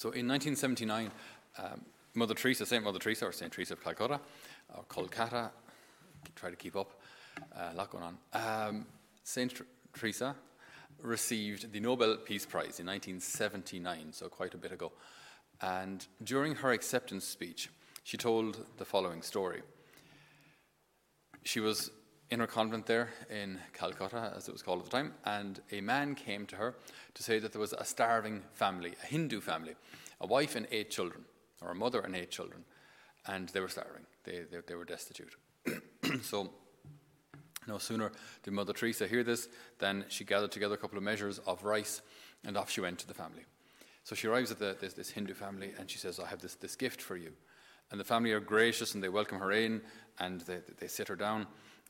So in 1979, um, Mother Teresa, St. Mother Teresa, or St. Teresa of Calcutta, or Kolkata, try to keep up, uh, a lot going on. Um, St. Tr- Teresa received the Nobel Peace Prize in 1979, so quite a bit ago. And during her acceptance speech, she told the following story. She was in her convent there in Calcutta, as it was called at the time, and a man came to her to say that there was a starving family, a Hindu family, a wife and eight children, or a mother and eight children, and they were starving. They, they, they were destitute. so, no sooner did Mother Teresa hear this than she gathered together a couple of measures of rice, and off she went to the family. So she arrives at the, this, this Hindu family, and she says, I have this, this gift for you. And the family are gracious, and they welcome her in, and they, they sit her down.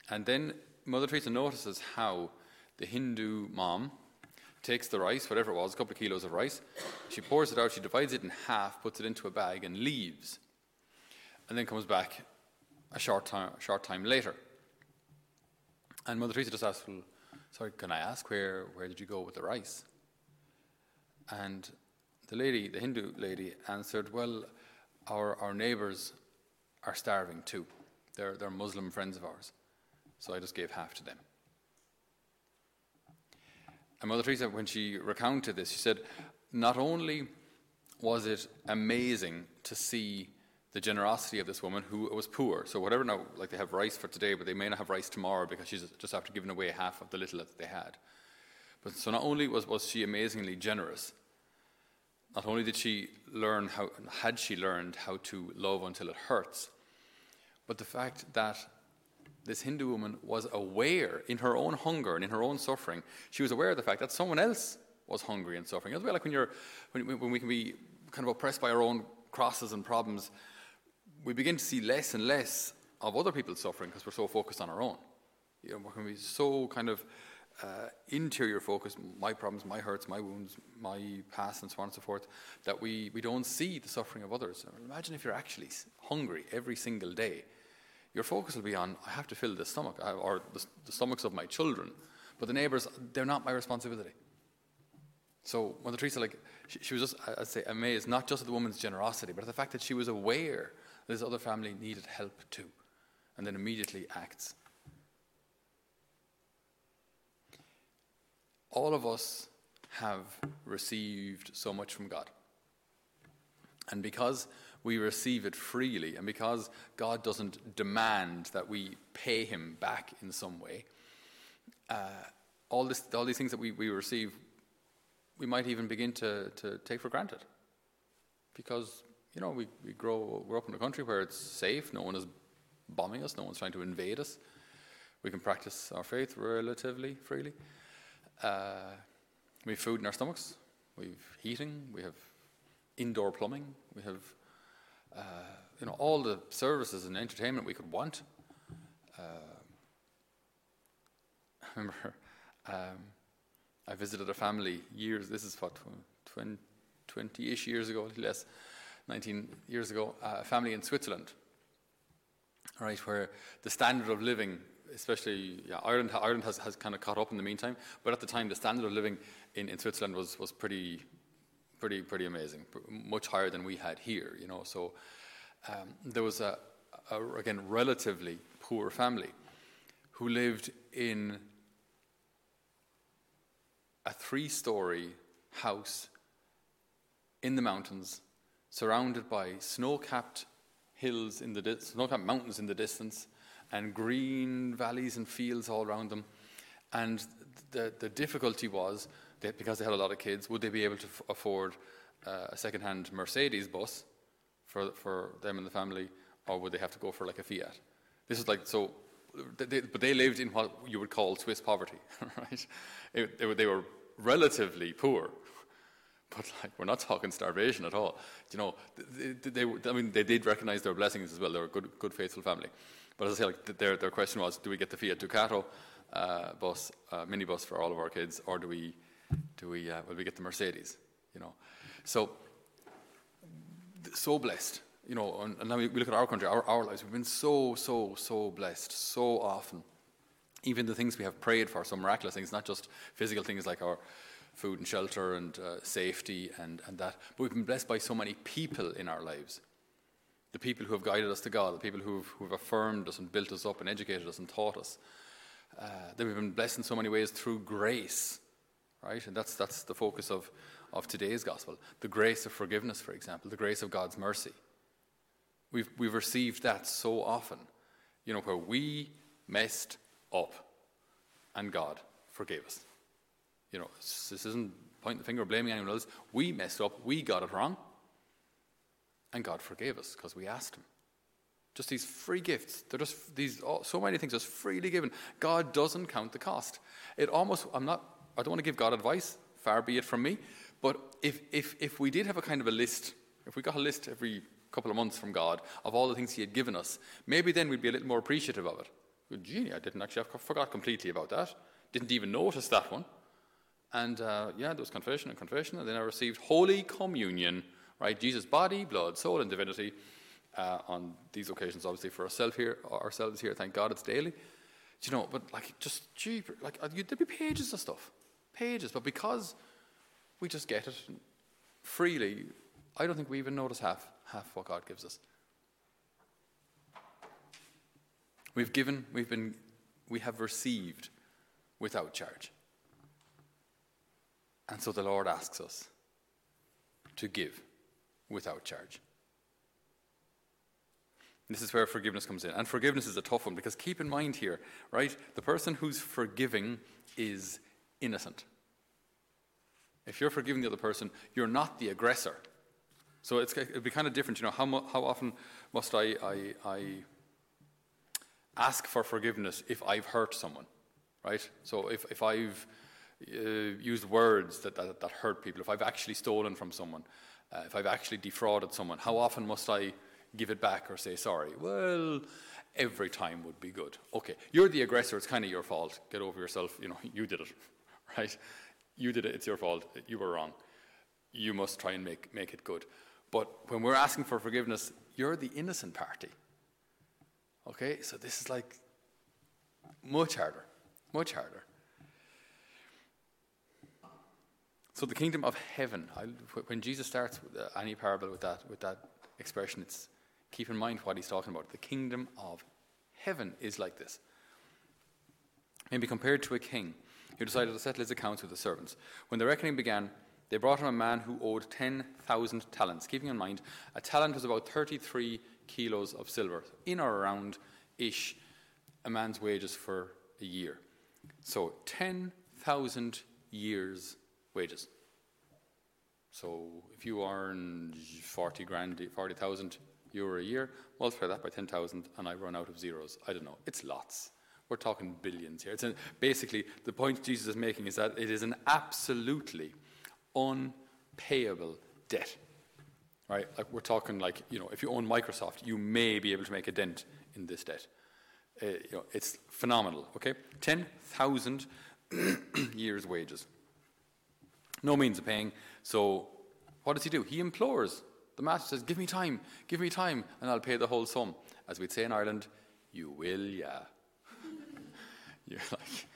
And then Mother Teresa notices how the Hindu mom takes the rice, whatever it was, a couple of kilos of rice, she pours it out, she divides it in half, puts it into a bag, and leaves. And then comes back a short time, short time later. And Mother Teresa just asks, well, sorry, can I ask where, where did you go with the rice? And the lady, the Hindu lady, answered, well, our, our neighbors are starving too. They're, they're Muslim friends of ours. So I just gave half to them. And Mother Teresa, when she recounted this, she said, not only was it amazing to see the generosity of this woman who was poor. So whatever now, like they have rice for today, but they may not have rice tomorrow because she's just after giving away half of the little that they had. But so not only was, was she amazingly generous, not only did she learn how had she learned how to love until it hurts, but the fact that this Hindu woman was aware in her own hunger and in her own suffering, she was aware of the fact that someone else was hungry and suffering. It's bit like when, you're, when, when we can be kind of oppressed by our own crosses and problems, we begin to see less and less of other people's suffering because we're so focused on our own. You know, we can be so kind of uh, interior focused, my problems, my hurts, my wounds, my past, and so on and so forth, that we, we don't see the suffering of others. Imagine if you're actually hungry every single day your focus will be on, I have to fill the stomach, or the, the stomachs of my children. But the neighbors, they're not my responsibility. So Mother Teresa, like, she, she, was just, I'd say, amazed, not just at the woman's generosity, but at the fact that she was aware that this other family needed help too, and then immediately acts. All of us have received so much from God. And because we receive it freely. And because God doesn't demand that we pay Him back in some way, uh, all, this, all these things that we, we receive, we might even begin to, to take for granted. Because, you know, we, we grow, we're up in a country where it's safe, no one is bombing us, no one's trying to invade us. We can practice our faith relatively freely. Uh, we have food in our stomachs, we have heating, we have indoor plumbing, we have uh, you know, all the services and entertainment we could want. Uh, I remember um, I visited a family years, this is what, 20 ish years ago, less, 19 years ago, uh, a family in Switzerland, right, where the standard of living, especially yeah, Ireland, Ireland has, has kind of caught up in the meantime, but at the time the standard of living in, in Switzerland was, was pretty pretty pretty amazing, much higher than we had here. You know, so um, there was a, a, again relatively poor family who lived in a three-story house in the mountains, surrounded by snow-capped hills in the di- snow-capped mountains in the distance, and green valleys and fields all around them. And the, the difficulty was they, because they had a lot of kids, would they be able to f- afford uh, a second-hand Mercedes bus for for them and the family, or would they have to go for like a Fiat? This is like so. They, but they lived in what you would call Swiss poverty, right? It, they, were, they were relatively poor, but like we're not talking starvation at all. You know, they, I mean, they did recognize their blessings as well. They were a good, good, faithful family. But as I say, like their their question was, do we get the Fiat Ducato uh, bus, uh, minibus for all of our kids, or do we do we, uh, will we get the Mercedes? You know, so so blessed. You know, and, and now we look at our country, our, our lives. We've been so, so, so blessed, so often. Even the things we have prayed for, some miraculous things, not just physical things like our food and shelter and uh, safety and, and that. But we've been blessed by so many people in our lives. The people who have guided us to God, the people who have, who have affirmed us and built us up and educated us and taught us. Uh, that we've been blessed in so many ways through grace, right? And that's, that's the focus of, of today's gospel. The grace of forgiveness, for example, the grace of God's mercy. We've, we've received that so often, you know, where we messed up and God forgave us. You know, this isn't pointing the finger or blaming anyone else. We messed up, we got it wrong, and God forgave us because we asked Him. Just these free gifts. They're just these oh, so many things just freely given. God doesn't count the cost. It almost I'm not I don't want to give God advice, far be it from me. But if if if we did have a kind of a list, if we got a list every couple of months from God of all the things He had given us, maybe then we'd be a little more appreciative of it. Well, gee, I didn't actually I forgot completely about that. Didn't even notice that one. And uh, yeah, there was confession and confession, and then I received Holy Communion, right? Jesus' body, blood, soul, and divinity. Uh, on these occasions, obviously for ourselves here, ourselves here, thank God it's daily. Do you know, but like just cheaper, like uh, there'd be pages of stuff, pages. But because we just get it freely, I don't think we even notice half half what God gives us. We've given, we've been, we have received without charge. And so the Lord asks us to give without charge. This is where forgiveness comes in. And forgiveness is a tough one because keep in mind here, right? The person who's forgiving is innocent. If you're forgiving the other person, you're not the aggressor. So it's, it'd be kind of different, you know. How, how often must I, I, I ask for forgiveness if I've hurt someone, right? So if, if I've uh, used words that, that, that, hurt people, if I've actually stolen from someone, uh, if I've actually defrauded someone, how often must I give it back or say sorry? Well, every time would be good. Okay, you're the aggressor, it's kind of your fault. Get over yourself, you know, you did it, right? You did it, it's your fault, you were wrong. You must try and make, make it good. But when we're asking for forgiveness, you're the innocent party. Okay, so this is like much harder, much harder. So the kingdom of heaven. I, when Jesus starts uh, any parable with that with that expression, it's keep in mind what he's talking about. The kingdom of heaven is like this. Maybe compared to a king who decided to settle his accounts with the servants. When the reckoning began, they brought him a man who owed 10,000 talents. Keeping in mind, a talent was about 33 kilos of silver, in or around ish a man's wages for a year. So 10,000 years' wages. So if you earn 40 grand, 40,000 euro a year, multiply that by 10,000 and I run out of zeros. I don't know. It's lots. We're talking billions here. A, basically, the point Jesus is making is that it is an absolutely unpayable debt. Right? Like we're talking like, you know, if you own Microsoft, you may be able to make a dent in this debt. Uh, you know, it's phenomenal, okay? 10,000 years' wages. No means of paying. So what does he do? He implores. The master says, Give me time, give me time, and I'll pay the whole sum. As we'd say in Ireland, you will, yeah. You're like,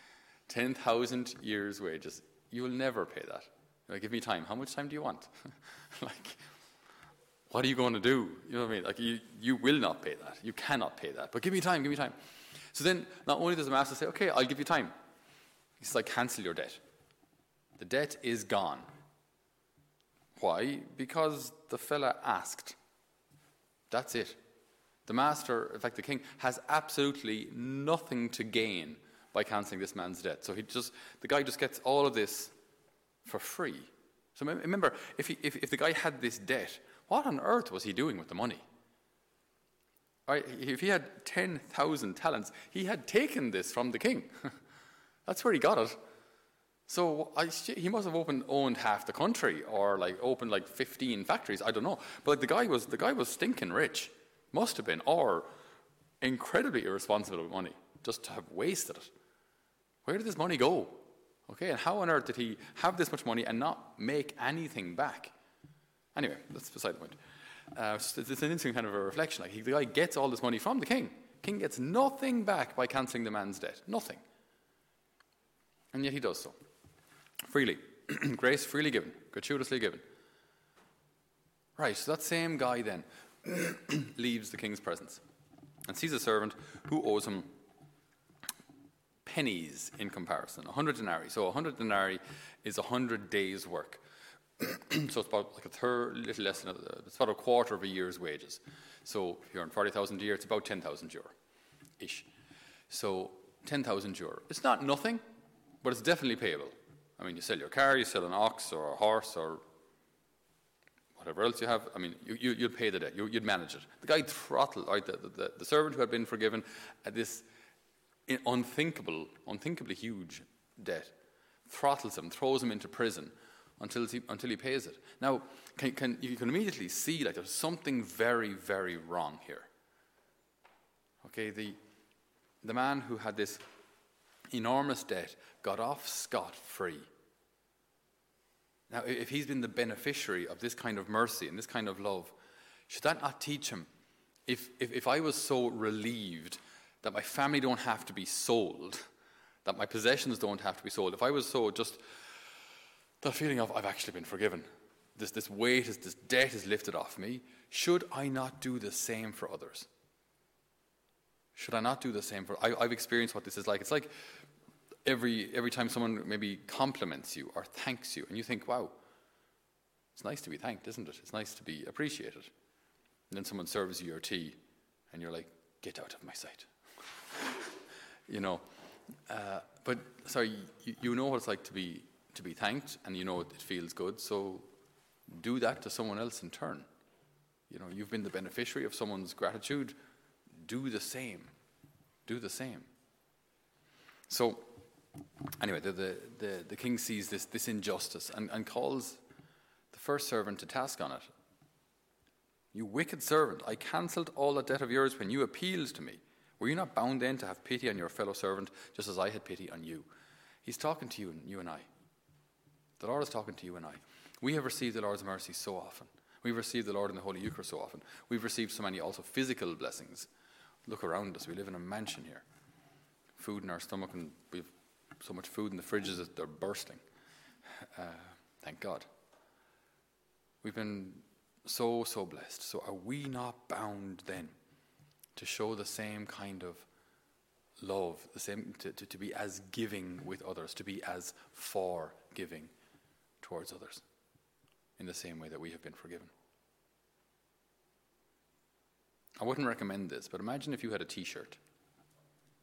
10,000 years' wages. You will never pay that. Like, give me time. How much time do you want? like, what are you going to do? You know what I mean? Like, you, you will not pay that. You cannot pay that. But give me time, give me time. So then, not only does the master say, okay, I'll give you time, he's like, cancel your debt. The debt is gone. Why? Because the fella asked. That's it. The master, in fact, the king, has absolutely nothing to gain by cancelling this man's debt. So he just, the guy just gets all of this for free. So remember, if, he, if, if the guy had this debt, what on earth was he doing with the money? Right, if he had 10,000 talents, he had taken this from the king. That's where he got it. So I, he must have opened, owned half the country, or like opened like 15 factories. I don't know. But like the guy was, the guy was stinking rich, must have been, or incredibly irresponsible with money, just to have wasted it. Where did this money go? Okay, and how on earth did he have this much money and not make anything back? Anyway, that's beside the point. Uh, it's, it's, an interesting kind of a reflection. Like he, the guy gets all this money from the king. King gets nothing back by cancelling the man's debt. Nothing. And yet he does so. Freely. Grace freely given, gratuitously given. Right, so that same guy then leaves the king's presence and sees a servant who owes him pennies in comparison 100 denarii. So 100 denarii is 100 days' work. so it's about like a third, little less than a, it's about a quarter of a year's wages. So if you're on 40,000 a year, it's about 10,000 euro ish. So 10,000 euro. It's not nothing, but it's definitely payable. I mean, you sell your car, you sell an ox or a horse or whatever else you have. I mean, you, you, you'd pay the debt, you, would manage it. The guy throttled, right, the, the, the servant who had been forgiven at this unthinkable, unthinkably huge debt, throttles him, throws him into prison until he, until he pays it. Now, can, can, you can immediately see like there's something very, very wrong here. Okay, the, the man who had this enormous debt got off scot free. Now, if he's been the beneficiary of this kind of mercy and this kind of love, should that not teach him? If, if, if I was so relieved that my family don't have to be sold, that my possessions don't have to be sold, if I was so just that feeling of I've actually been forgiven, this, this weight, is, this debt is lifted off me, should I not do the same for others? Should I not do the same for? I, I've experienced what this is like. It's like every every time someone maybe compliments you or thanks you, and you think, "Wow, it's nice to be thanked, isn't it? It's nice to be appreciated." And then someone serves you your tea, and you're like, "Get out of my sight." You know, uh, but sorry, you, you know what it's like to be to be thanked, and you know it, it feels good. So do that to someone else in turn. You know, you've been the beneficiary of someone's gratitude. Do the same. Do the same. So, anyway, the, the, the, the king sees this, this injustice and, and calls the first servant to task on it. You wicked servant, I cancelled all that debt of yours when you appealed to me. Were you not bound then to have pity on your fellow servant, just as I had pity on you? He's talking to you and you and I. The Lord is talking to you and I. We have received the Lord's mercy so often. We've received the Lord in the Holy Eucharist so often. We've received so many also physical blessings. Look around us. We live in a mansion here. Food in our stomach, and we've so much food in the fridges that they're bursting. Uh, thank God. We've been so, so blessed. So are we not bound then to show the same kind of love, the same to, to, to be as giving with others, to be as forgiving towards others? in the same way that we have been forgiven. I wouldn't recommend this, but imagine if you had a t shirt,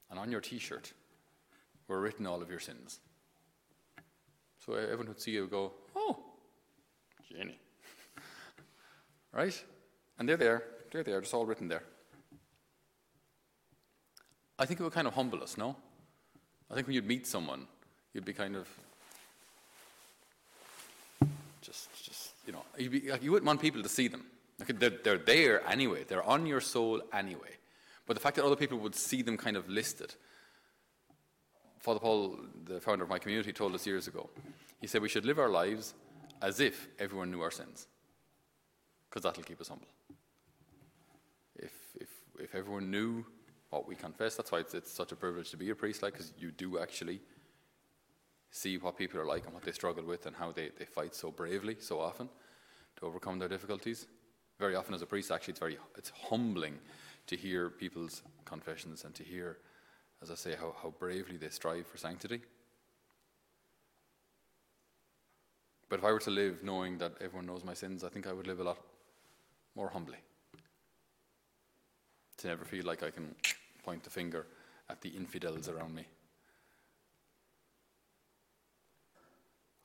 and on your t shirt were written all of your sins. So everyone would see you go, Oh, Jenny. right? And they're there, they're there, it's all written there. I think it would kind of humble us, no? I think when you'd meet someone, you'd be kind of just, just you know, be, like, you wouldn't want people to see them. Like, they're, they're there anyway. They're on your soul anyway. But the fact that other people would see them kind of listed. Father Paul, the founder of my community, told us years ago. He said we should live our lives as if everyone knew our sins, because that'll keep us humble. If, if, if everyone knew what we confess, that's why it's, it's such a privilege to be a priest, like, because you do actually see what people are like and what they struggle with and how they, they fight so bravely so often to overcome their difficulties. Very often, as a priest, actually, it's very it's humbling to hear people's confessions and to hear, as I say, how, how bravely they strive for sanctity. But if I were to live knowing that everyone knows my sins, I think I would live a lot more humbly. To never feel like I can point the finger at the infidels around me.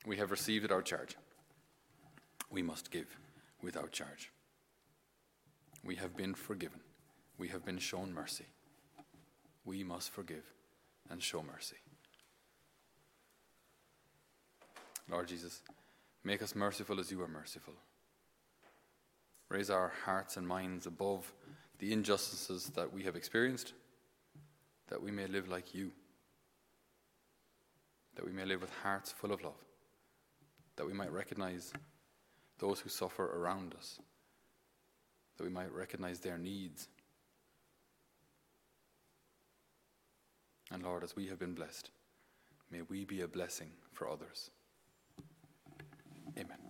We have received our charge. We must give without charge. We have been forgiven. We have been shown mercy. We must forgive and show mercy. Lord Jesus, make us merciful as you are merciful. Raise our hearts and minds above the injustices that we have experienced, that we may live like you, that we may live with hearts full of love that we might recognize those who suffer around us, that we might recognize their needs. And Lord, as we have been blessed, may we be a blessing for others. Amen.